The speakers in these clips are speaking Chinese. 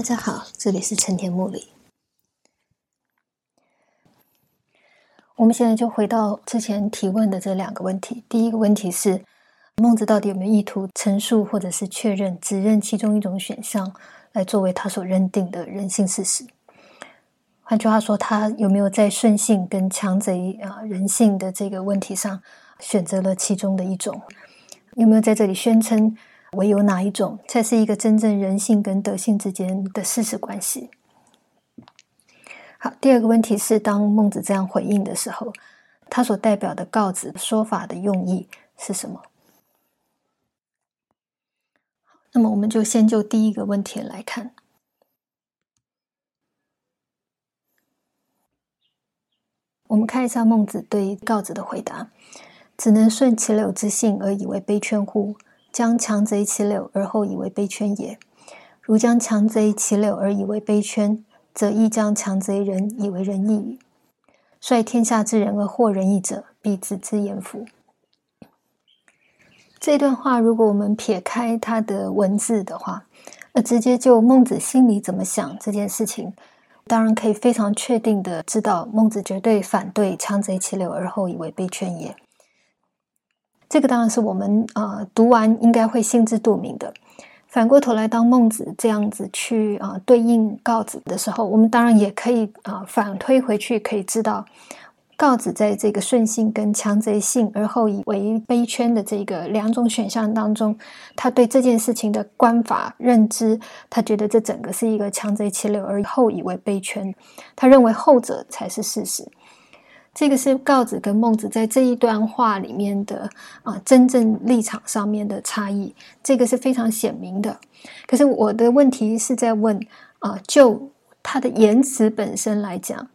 大家好，这里是陈田木里。我们现在就回到之前提问的这两个问题。第一个问题是，孟子到底有没有意图陈述或者是确认只认其中一种选项，来作为他所认定的人性事实？换句话说，他有没有在顺性跟强贼啊人性的这个问题上选择了其中的一种？有没有在这里宣称？唯有哪一种才是一个真正人性跟德性之间的事实关系？好，第二个问题是，当孟子这样回应的时候，他所代表的告子说法的用意是什么？那么，我们就先就第一个问题来看。我们看一下孟子对告子的回答：“只能顺其柳之性而以为悲圈乎？”将强贼其柳而后以为悲圈也。如将强贼其柳而以为悲圈，则亦将强贼人以为仁义。率天下之人而获仁义者，必子之言夫。这段话，如果我们撇开他的文字的话，而直接就孟子心里怎么想这件事情，当然可以非常确定的知道，孟子绝对反对强贼其柳而后以为悲圈也。这个当然是我们啊读完应该会心知肚明的。反过头来，当孟子这样子去啊对应告子的时候，我们当然也可以啊反推回去，可以知道告子在这个顺性跟强贼性而后以为悲圈的这个两种选项当中，他对这件事情的观法认知，他觉得这整个是一个强贼其流而后以为悲圈，他认为后者才是事实。这个是告子跟孟子在这一段话里面的啊真正立场上面的差异，这个是非常显明的。可是我的问题是在问啊，就他的言辞本身来讲，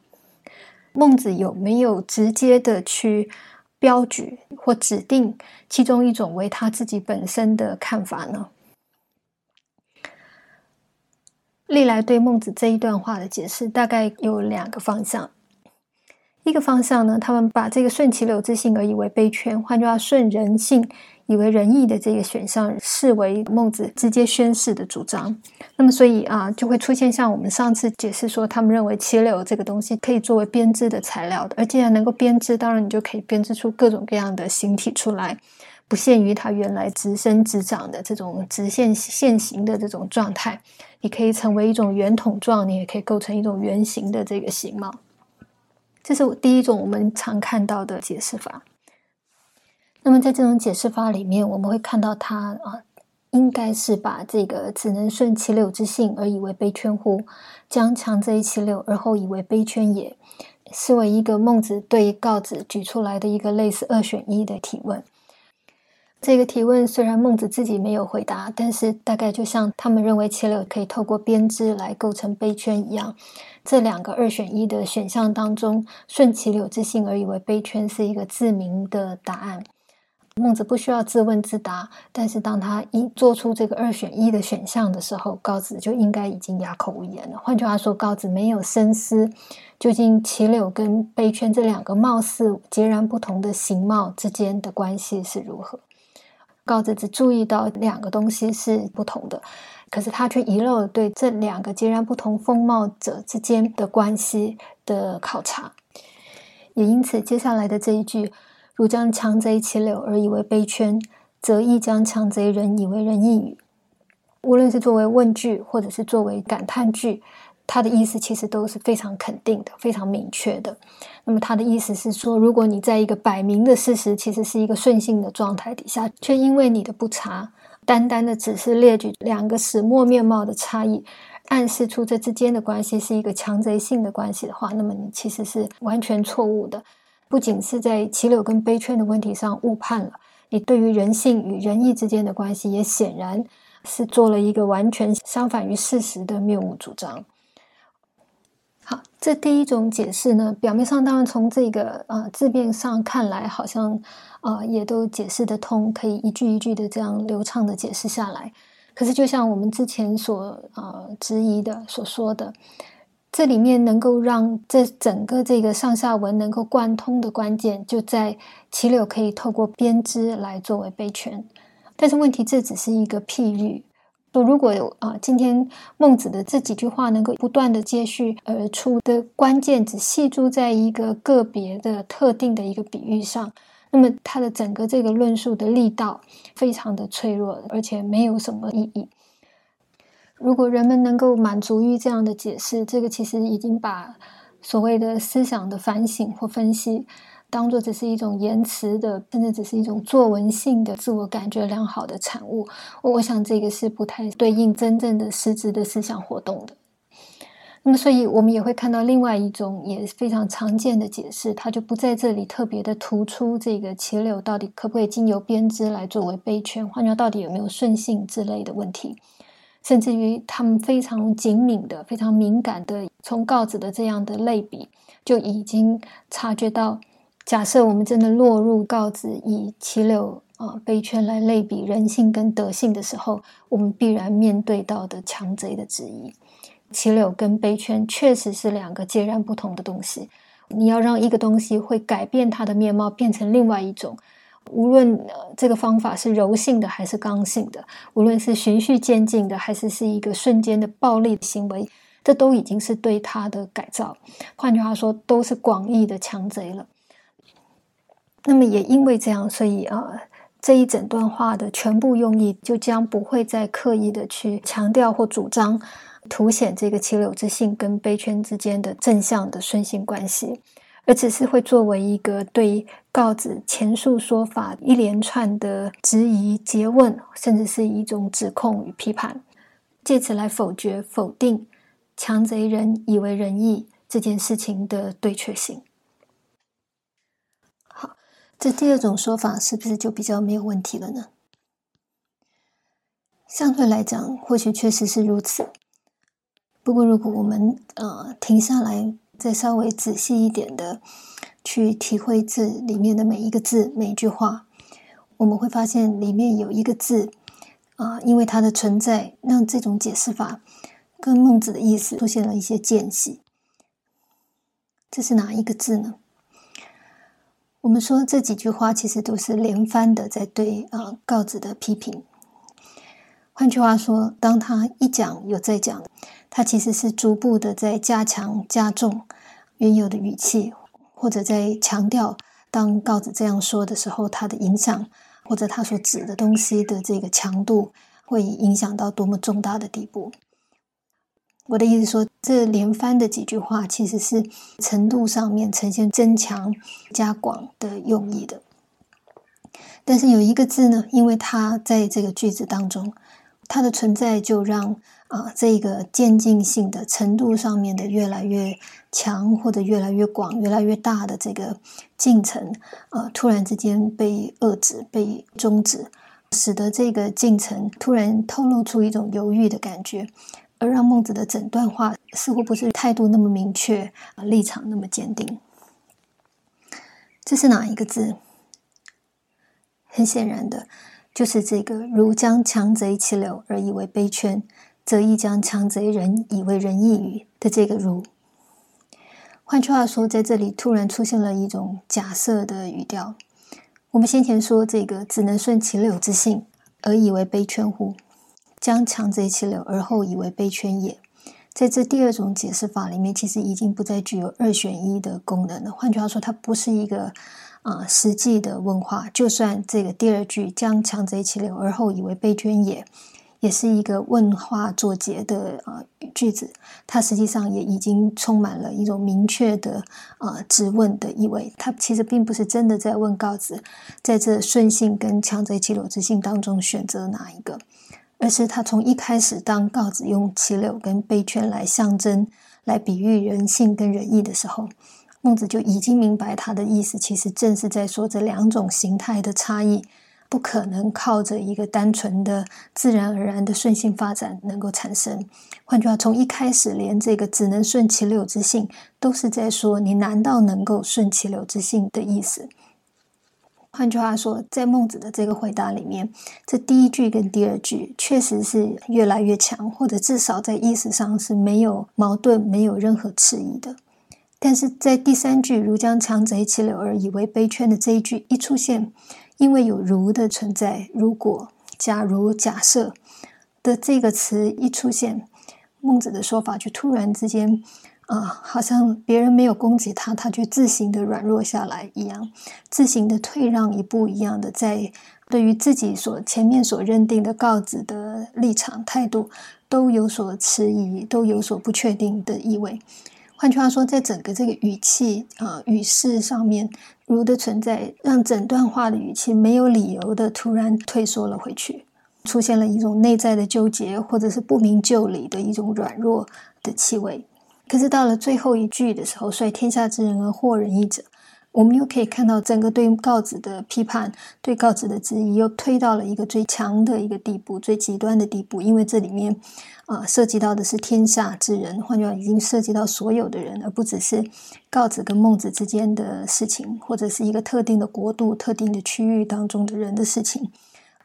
孟子有没有直接的去标举或指定其中一种为他自己本身的看法呢？历来对孟子这一段话的解释，大概有两个方向。一个方向呢，他们把这个顺其流之性而以为悲圈，换句话顺人性以为仁义的这个选项，视为孟子直接宣示的主张。那么，所以啊，就会出现像我们上次解释说，他们认为其柳这个东西可以作为编织的材料的，而既然能够编织，当然你就可以编织出各种各样的形体出来，不限于它原来直生直长的这种直线线形的这种状态，你可以成为一种圆筒状，你也可以构成一种圆形的这个形貌。这是第一种我们常看到的解释法。那么在这种解释法里面，我们会看到他啊，应该是把这个只能顺其柳之性而以为悲圈乎，将强贼其柳而后以为悲圈也，视为一个孟子对告子举出来的一个类似二选一的提问。这个提问虽然孟子自己没有回答，但是大概就像他们认为其柳可以透过编织来构成悲圈一样。这两个二选一的选项当中，顺其柳之性而以为悲圈是一个自明的答案。孟子不需要自问自答，但是当他一做出这个二选一的选项的时候，高子就应该已经哑口无言了。换句话说，高子没有深思究竟其柳跟悲圈这两个貌似截然不同的形貌之间的关系是如何。高子只注意到两个东西是不同的。可是他却遗漏了对这两个截然不同风貌者之间的关系的考察，也因此接下来的这一句“如将强贼其柳而以为悲圈，则亦将强贼人以为仁义语”，无论是作为问句或者是作为感叹句，它的意思其实都是非常肯定的、非常明确的。那么他的意思是说，如果你在一个摆明的事实，其实是一个顺性的状态底下，却因为你的不察。单单的只是列举两个始末面貌的差异，暗示出这之间的关系是一个强贼性的关系的话，那么你其实是完全错误的。不仅是在齐柳跟悲圈的问题上误判了，你对于人性与仁义之间的关系，也显然是做了一个完全相反于事实的谬误主张。这第一种解释呢，表面上当然从这个呃字面上看来，好像啊也都解释得通，可以一句一句的这样流畅的解释下来。可是，就像我们之前所啊质疑的所说的，这里面能够让这整个这个上下文能够贯通的关键，就在齐柳可以透过编织来作为备圈。但是问题，这只是一个譬喻。说如果有啊，今天孟子的这几句话能够不断的接续而出的关键只系住在一个个别的特定的一个比喻上，那么他的整个这个论述的力道非常的脆弱，而且没有什么意义。如果人们能够满足于这样的解释，这个其实已经把所谓的思想的反省或分析。当做只是一种言辞的，甚至只是一种作文性的自我感觉良好的产物，我想这个是不太对应真正的实质的思想活动的。那么，所以我们也会看到另外一种也非常常见的解释，它就不在这里特别的突出这个齐柳到底可不可以经由编织来作为悲圈，换句话到底有没有顺性之类的问题，甚至于他们非常紧敏的、非常敏感的，从告子的这样的类比就已经察觉到。假设我们真的落入告子以齐柳啊悲圈来类比人性跟德性的时候，我们必然面对到的强贼的质疑。齐柳跟悲圈确实是两个截然不同的东西。你要让一个东西会改变它的面貌，变成另外一种，无论这个方法是柔性的还是刚性的，无论是循序渐进的还是是一个瞬间的暴力行为，这都已经是对它的改造。换句话说，都是广义的强贼了。那么也因为这样，所以啊，这一整段话的全部用意就将不会再刻意的去强调或主张凸显这个齐柳之性跟悲圈之间的正向的顺性关系，而只是会作为一个对告子前述说法一连串的质疑、诘问，甚至是一种指控与批判，借此来否决、否定强贼人以为仁义这件事情的对确性。这第二种说法是不是就比较没有问题了呢？相对来讲，或许确实是如此。不过，如果我们呃停下来，再稍微仔细一点的去体会字里面的每一个字、每一句话，我们会发现里面有一个字啊，因为它的存在，让这种解释法跟孟子的意思出现了一些间隙。这是哪一个字呢？我们说这几句话其实都是连番的在对啊告子的批评。换句话说，当他一讲又再讲，他其实是逐步的在加强加重原有的语气，或者在强调当告子这样说的时候，他的影响或者他所指的东西的这个强度会影响到多么重大的地步。我的意思说，这连番的几句话其实是程度上面呈现增强加广的用意的。但是有一个字呢，因为它在这个句子当中，它的存在就让啊这个渐进性的程度上面的越来越强或者越来越广、越来越大的这个进程啊，突然之间被遏制、被终止，使得这个进程突然透露出一种犹豫的感觉。而让孟子的整段话似乎不是态度那么明确啊，立场那么坚定。这是哪一个字？很显然的，就是这个“如将强贼其柳而以为悲圈，则亦将强贼人以为仁义语”的这个“如”。换句话说，在这里突然出现了一种假设的语调。我们先前说这个“只能顺其柳之性而以为悲圈乎”。将强贼其流，而后以为悲圈也。在这第二种解释法里面，其实已经不再具有二选一的功能了。换句话说，它不是一个啊实际的问话。就算这个第二句“将强贼其流，而后以为悲圈也”，也是一个问话作结的啊句子。它实际上也已经充满了一种明确的啊质问的意味。它其实并不是真的在问告子，在这顺性跟强贼其流之性当中选择哪一个。而是他从一开始，当告子用齐柳跟杯圈来象征、来比喻人性跟仁义的时候，孟子就已经明白他的意思，其实正是在说这两种形态的差异不可能靠着一个单纯的自然而然的顺性发展能够产生。换句话，从一开始，连这个只能顺其柳之性，都是在说你难道能够顺其柳之性的意思。换句话说，在孟子的这个回答里面，这第一句跟第二句确实是越来越强，或者至少在意思上是没有矛盾、没有任何迟疑的。但是在第三句“如将强贼其柳而以为悲圈”的这一句一出现，因为有“如”的存在，如果、假如、假设，的这个词一出现，孟子的说法就突然之间。啊，好像别人没有攻击他，他就自行的软弱下来一样，自行的退让一步一样的，在对于自己所前面所认定的告子的立场态度都有所迟疑，都有所不确定的意味。换句话说，在整个这个语气啊语势上面，如的存在，让整段话的语气没有理由的突然退缩了回去，出现了一种内在的纠结，或者是不明就里的一种软弱的气味。可是到了最后一句的时候，率天下之人而获仁义者，我们又可以看到整个对告子的批判，对告子的质疑，又推到了一个最强的一个地步，最极端的地步。因为这里面，啊，涉及到的是天下之人，换句话，已经涉及到所有的人，而不只是告子跟孟子之间的事情，或者是一个特定的国度、特定的区域当中的人的事情。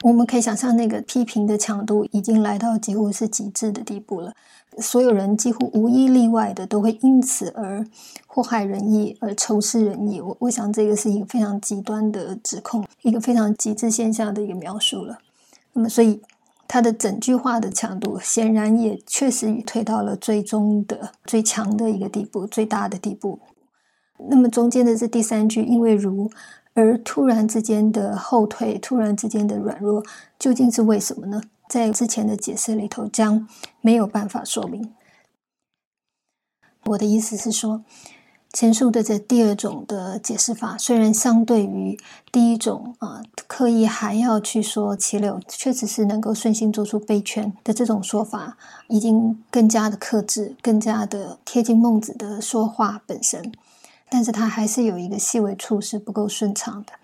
我们可以想象，那个批评的强度已经来到几乎是极致的地步了。所有人几乎无一例外的都会因此而祸害人意，而仇视人意。我我想这个是一个非常极端的指控，一个非常极致现象的一个描述了。那么，所以他的整句话的强度显然也确实已推到了最终的最强的一个地步，最大的地步。那么中间的这第三句，因为如而突然之间的后退，突然之间的软弱，究竟是为什么呢？在之前的解释里头，将没有办法说明。我的意思是说，前述的这第二种的解释法，虽然相对于第一种啊，刻意还要去说七六，确实是能够顺心做出悲圈的这种说法，已经更加的克制，更加的贴近孟子的说话本身，但是它还是有一个细微处是不够顺畅的。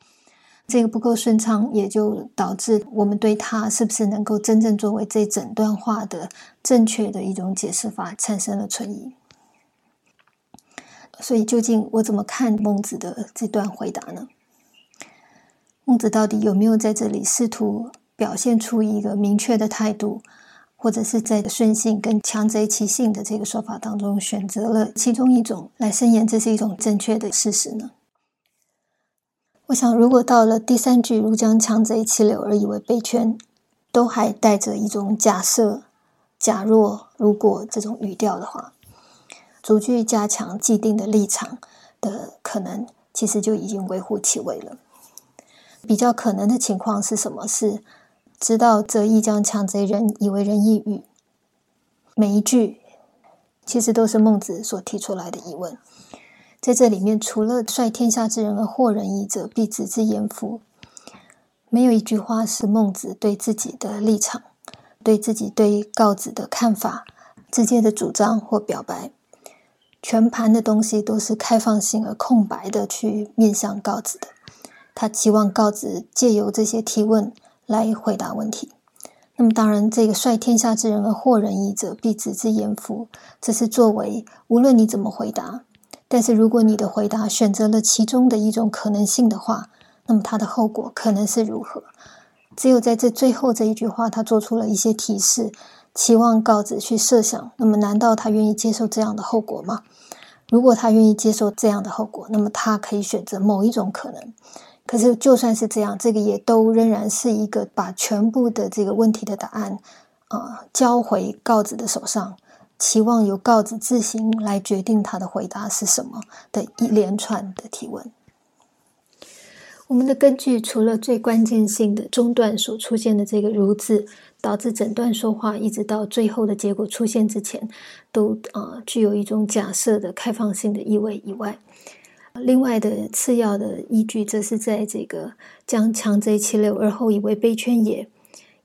这个不够顺畅，也就导致我们对他是不是能够真正作为这整段话的正确的一种解释法产生了存疑。所以，究竟我怎么看孟子的这段回答呢？孟子到底有没有在这里试图表现出一个明确的态度，或者是在顺性跟强贼其性的这个说法当中选择了其中一种来声言这是一种正确的事实呢？我想，如果到了第三句“如将强贼其流而以为悲圈”，都还带着一种假设、假若、如果这种语调的话，逐句加强既定的立场的可能，其实就已经微乎其微了。比较可能的情况是什么？是知道则亦将强贼人以为人意语，每一句其实都是孟子所提出来的疑问。在这里面，除了率天下之人而获仁义者，必子之言夫，没有一句话是孟子对自己的立场、对自己对告子的看法直接的主张或表白。全盘的东西都是开放性而空白的去面向告子的。他期望告子借由这些提问来回答问题。那么，当然，这个率天下之人而获仁义者，必子之言夫，这是作为无论你怎么回答。但是，如果你的回答选择了其中的一种可能性的话，那么它的后果可能是如何？只有在这最后这一句话，他做出了一些提示，期望告子去设想。那么，难道他愿意接受这样的后果吗？如果他愿意接受这样的后果，那么他可以选择某一种可能。可是，就算是这样，这个也都仍然是一个把全部的这个问题的答案啊交回告子的手上。期望由告子自行来决定他的回答是什么的一连串的提问。我们的根据除了最关键性的中段所出现的这个“如”字，导致整段说话一直到最后的结果出现之前，都啊具有一种假设的开放性的意味以外，另外的次要的依据，则是在这个“将强贼其流而后以为悲圈也”，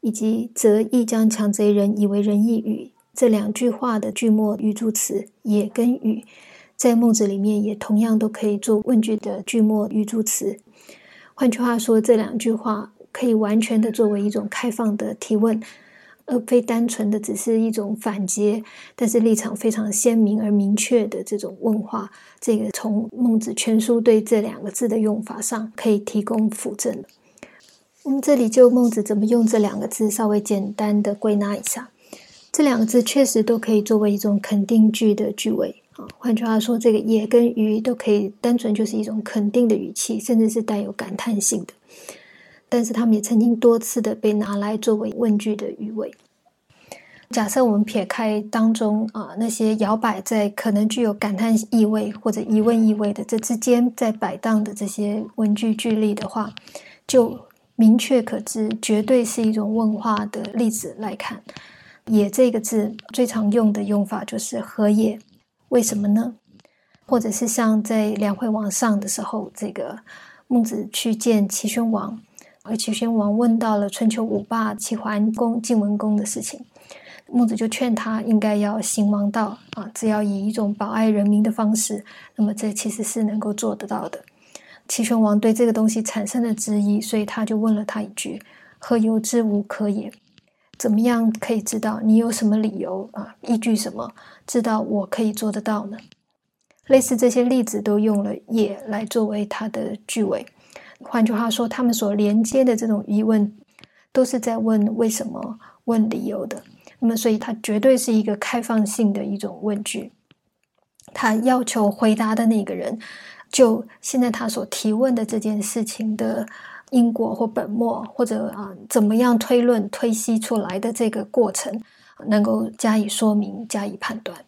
以及“则亦将强贼人以为仁义语”。这两句话的句末语助词“也”跟“与”，在孟子里面也同样都可以做问句的句末语助词。换句话说，这两句话可以完全的作为一种开放的提问，而非单纯的只是一种反诘。但是立场非常鲜明而明确的这种问话，这个从孟子全书对这两个字的用法上可以提供辅证。我们这里就孟子怎么用这两个字，稍微简单的归纳一下。这两个字确实都可以作为一种肯定句的句尾啊。换句话说，这个“也”跟“于”都可以单纯就是一种肯定的语气，甚至是带有感叹性的。但是，他们也曾经多次的被拿来作为问句的语尾。假设我们撇开当中啊那些摇摆在可能具有感叹意味或者疑问意味的这之间在摆荡的这些文句句例的话，就明确可知，绝对是一种问话的例子来看。也这个字最常用的用法就是何也？为什么呢？或者是像在两会王上的时候，这个孟子去见齐宣王，而齐宣王问到了春秋五霸齐桓公、晋文公的事情。孟子就劝他应该要行王道啊，只要以一种保爱人民的方式，那么这其实是能够做得到的。齐宣王对这个东西产生了质疑，所以他就问了他一句：“何由之无可也？怎么样可以知道你有什么理由啊？依据什么知道我可以做得到呢？”类似这些例子都用了“也”来作为它的句尾。换句话说，他们所连接的这种疑问，都是在问为什么、问理由的。那么，所以它绝对是一个开放性的一种问句。他要求回答的那个人，就现在他所提问的这件事情的因果或本末，或者啊怎么样推论推析出来的这个过程，能够加以说明、加以判断。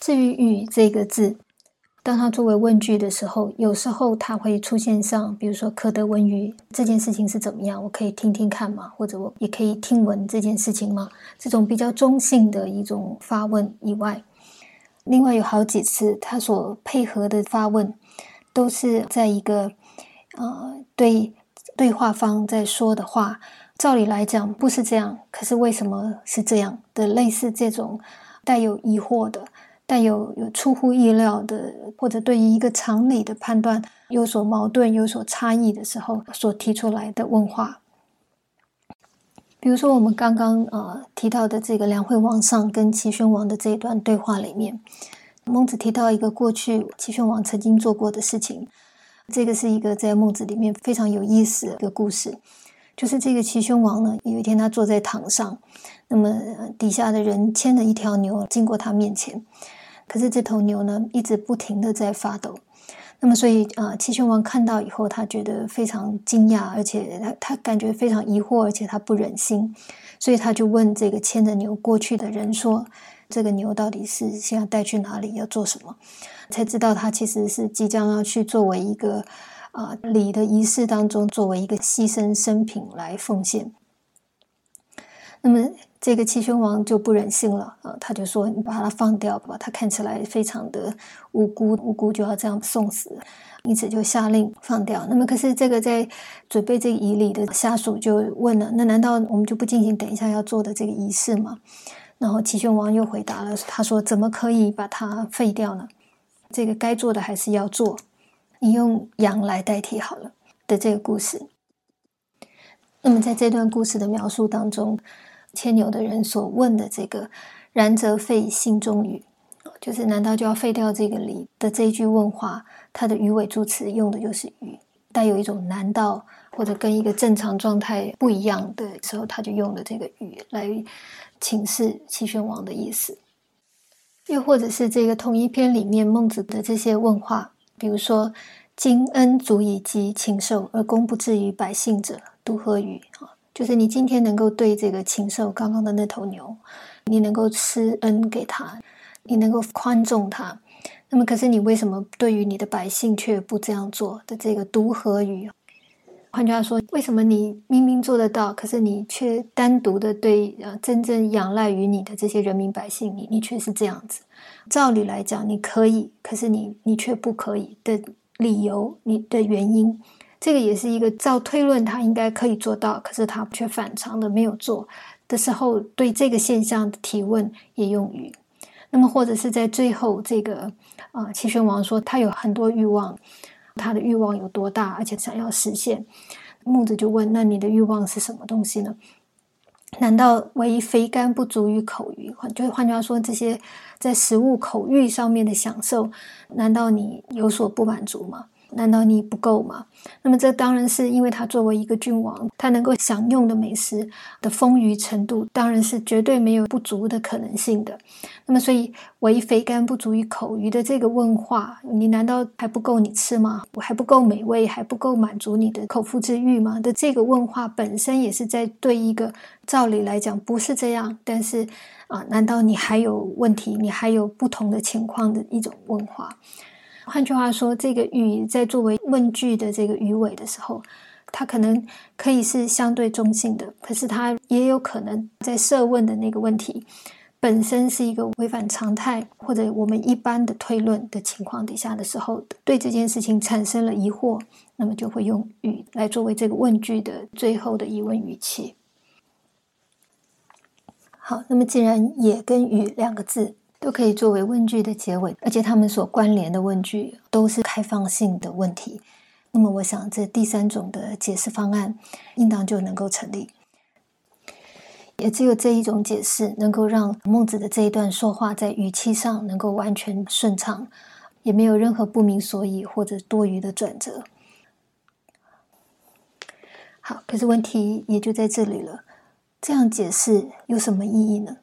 至于“与”这个字。当它作为问句的时候，有时候它会出现上，比如说“可得闻于”这件事情是怎么样？我可以听听看吗？或者我也可以听闻这件事情吗？这种比较中性的一种发问以外，另外有好几次他所配合的发问，都是在一个呃对对话方在说的话，照理来讲不是这样，可是为什么是这样的？类似这种带有疑惑的。带有有出乎意料的，或者对于一个常理的判断有所矛盾、有所差异的时候，所提出来的问话。比如说，我们刚刚呃提到的这个梁惠王上跟齐宣王的这一段对话里面，孟子提到一个过去齐宣王曾经做过的事情，这个是一个在孟子里面非常有意思的故事，就是这个齐宣王呢，有一天他坐在堂上，那么底下的人牵了一条牛经过他面前。可是这头牛呢，一直不停的在发抖。那么，所以啊，齐宣王看到以后，他觉得非常惊讶，而且他他感觉非常疑惑，而且他不忍心，所以他就问这个牵着牛过去的人说：“这个牛到底是现在带去哪里，要做什么？”才知道他其实是即将要去作为一个啊礼的仪式当中，作为一个牺牲生品来奉献。那么。这个齐宣王就不忍心了啊，他就说：“你把它放掉吧，他看起来非常的无辜，无辜就要这样送死。”因此就下令放掉。那么，可是这个在准备这个仪礼的下属就问了：“那难道我们就不进行等一下要做的这个仪式吗？”然后齐宣王又回答了，他说：“怎么可以把它废掉呢？这个该做的还是要做。你用羊来代替好了。”的这个故事。那么，在这段故事的描述当中。牵牛的人所问的这个“然则废心中语”，就是难道就要废掉这个礼的这一句问话？它的语尾助词用的就是“鱼”，带有一种难道或者跟一个正常状态不一样的时候，他就用了这个“语”来请示齐宣王的意思。又或者是这个同一篇里面孟子的这些问话，比如说“今恩足以及禽兽，而功不至于百姓者，独何语？”啊。就是你今天能够对这个禽兽，刚刚的那头牛，你能够施恩给他，你能够宽纵他，那么可是你为什么对于你的百姓却不这样做的？这个独何语？换句话说，为什么你明明做得到，可是你却单独的对呃真正仰赖于你的这些人民百姓，你你却是这样子？照理来讲，你可以，可是你你却不可以的理由，你的原因。这个也是一个照推论，他应该可以做到，可是他却反常的没有做的时候，对这个现象的提问也用于。那么或者是在最后这个啊，齐宣王说他有很多欲望，他的欲望有多大，而且想要实现。孟子就问：那你的欲望是什么东西呢？难道唯一肥甘不足于口欲？就换句话说，这些在食物口欲上面的享受，难道你有所不满足吗？难道你不够吗？那么这当然是因为他作为一个君王，他能够享用的美食的丰腴程度，当然是绝对没有不足的可能性的。那么，所以唯肥甘不足以口鱼的这个问话，你难道还不够你吃吗？我还不够美味，还不够满足你的口腹之欲吗？的这个问话本身也是在对一个照理来讲不是这样，但是啊，难道你还有问题？你还有不同的情况的一种问话？换句话说，这个语在作为问句的这个语尾的时候，它可能可以是相对中性的，可是它也有可能在设问的那个问题本身是一个违反常态或者我们一般的推论的情况底下的时候，对这件事情产生了疑惑，那么就会用语来作为这个问句的最后的疑问语气。好，那么既然“也”跟“与”两个字。都可以作为问句的结尾，而且它们所关联的问句都是开放性的问题。那么，我想这第三种的解释方案应当就能够成立。也只有这一种解释，能够让孟子的这一段说话在语气上能够完全顺畅，也没有任何不明所以或者多余的转折。好，可是问题也就在这里了：这样解释有什么意义呢？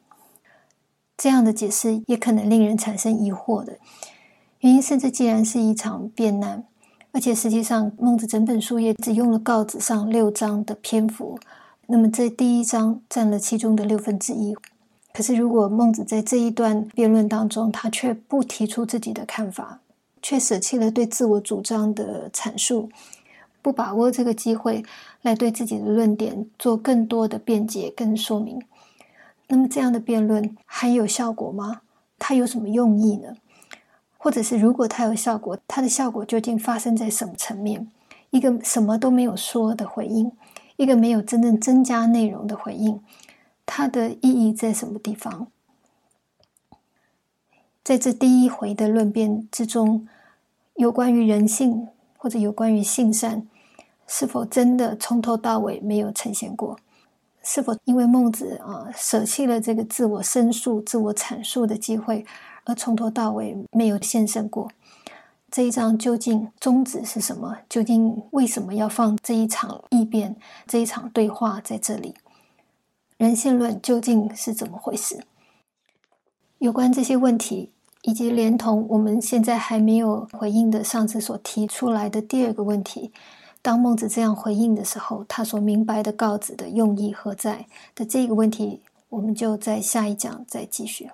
这样的解释也可能令人产生疑惑的原因是，这既然是一场变难，而且实际上孟子整本书也只用了告子上六章的篇幅，那么这第一章占了其中的六分之一。可是，如果孟子在这一段辩论当中，他却不提出自己的看法，却舍弃了对自我主张的阐述，不把握这个机会来对自己的论点做更多的辩解跟说明。那么这样的辩论还有效果吗？它有什么用意呢？或者是如果它有效果，它的效果究竟发生在什么层面？一个什么都没有说的回应，一个没有真正增加内容的回应，它的意义在什么地方？在这第一回的论辩之中，有关于人性或者有关于性善，是否真的从头到尾没有呈现过？是否因为孟子啊舍弃了这个自我申诉、自我阐述的机会，而从头到尾没有现身过？这一章究竟宗旨是什么？究竟为什么要放这一场异变、这一场对话在这里？人性论究竟是怎么回事？有关这些问题，以及连同我们现在还没有回应的上次所提出来的第二个问题。当孟子这样回应的时候，他所明白的告子的用意何在的这个问题，我们就在下一讲再继续。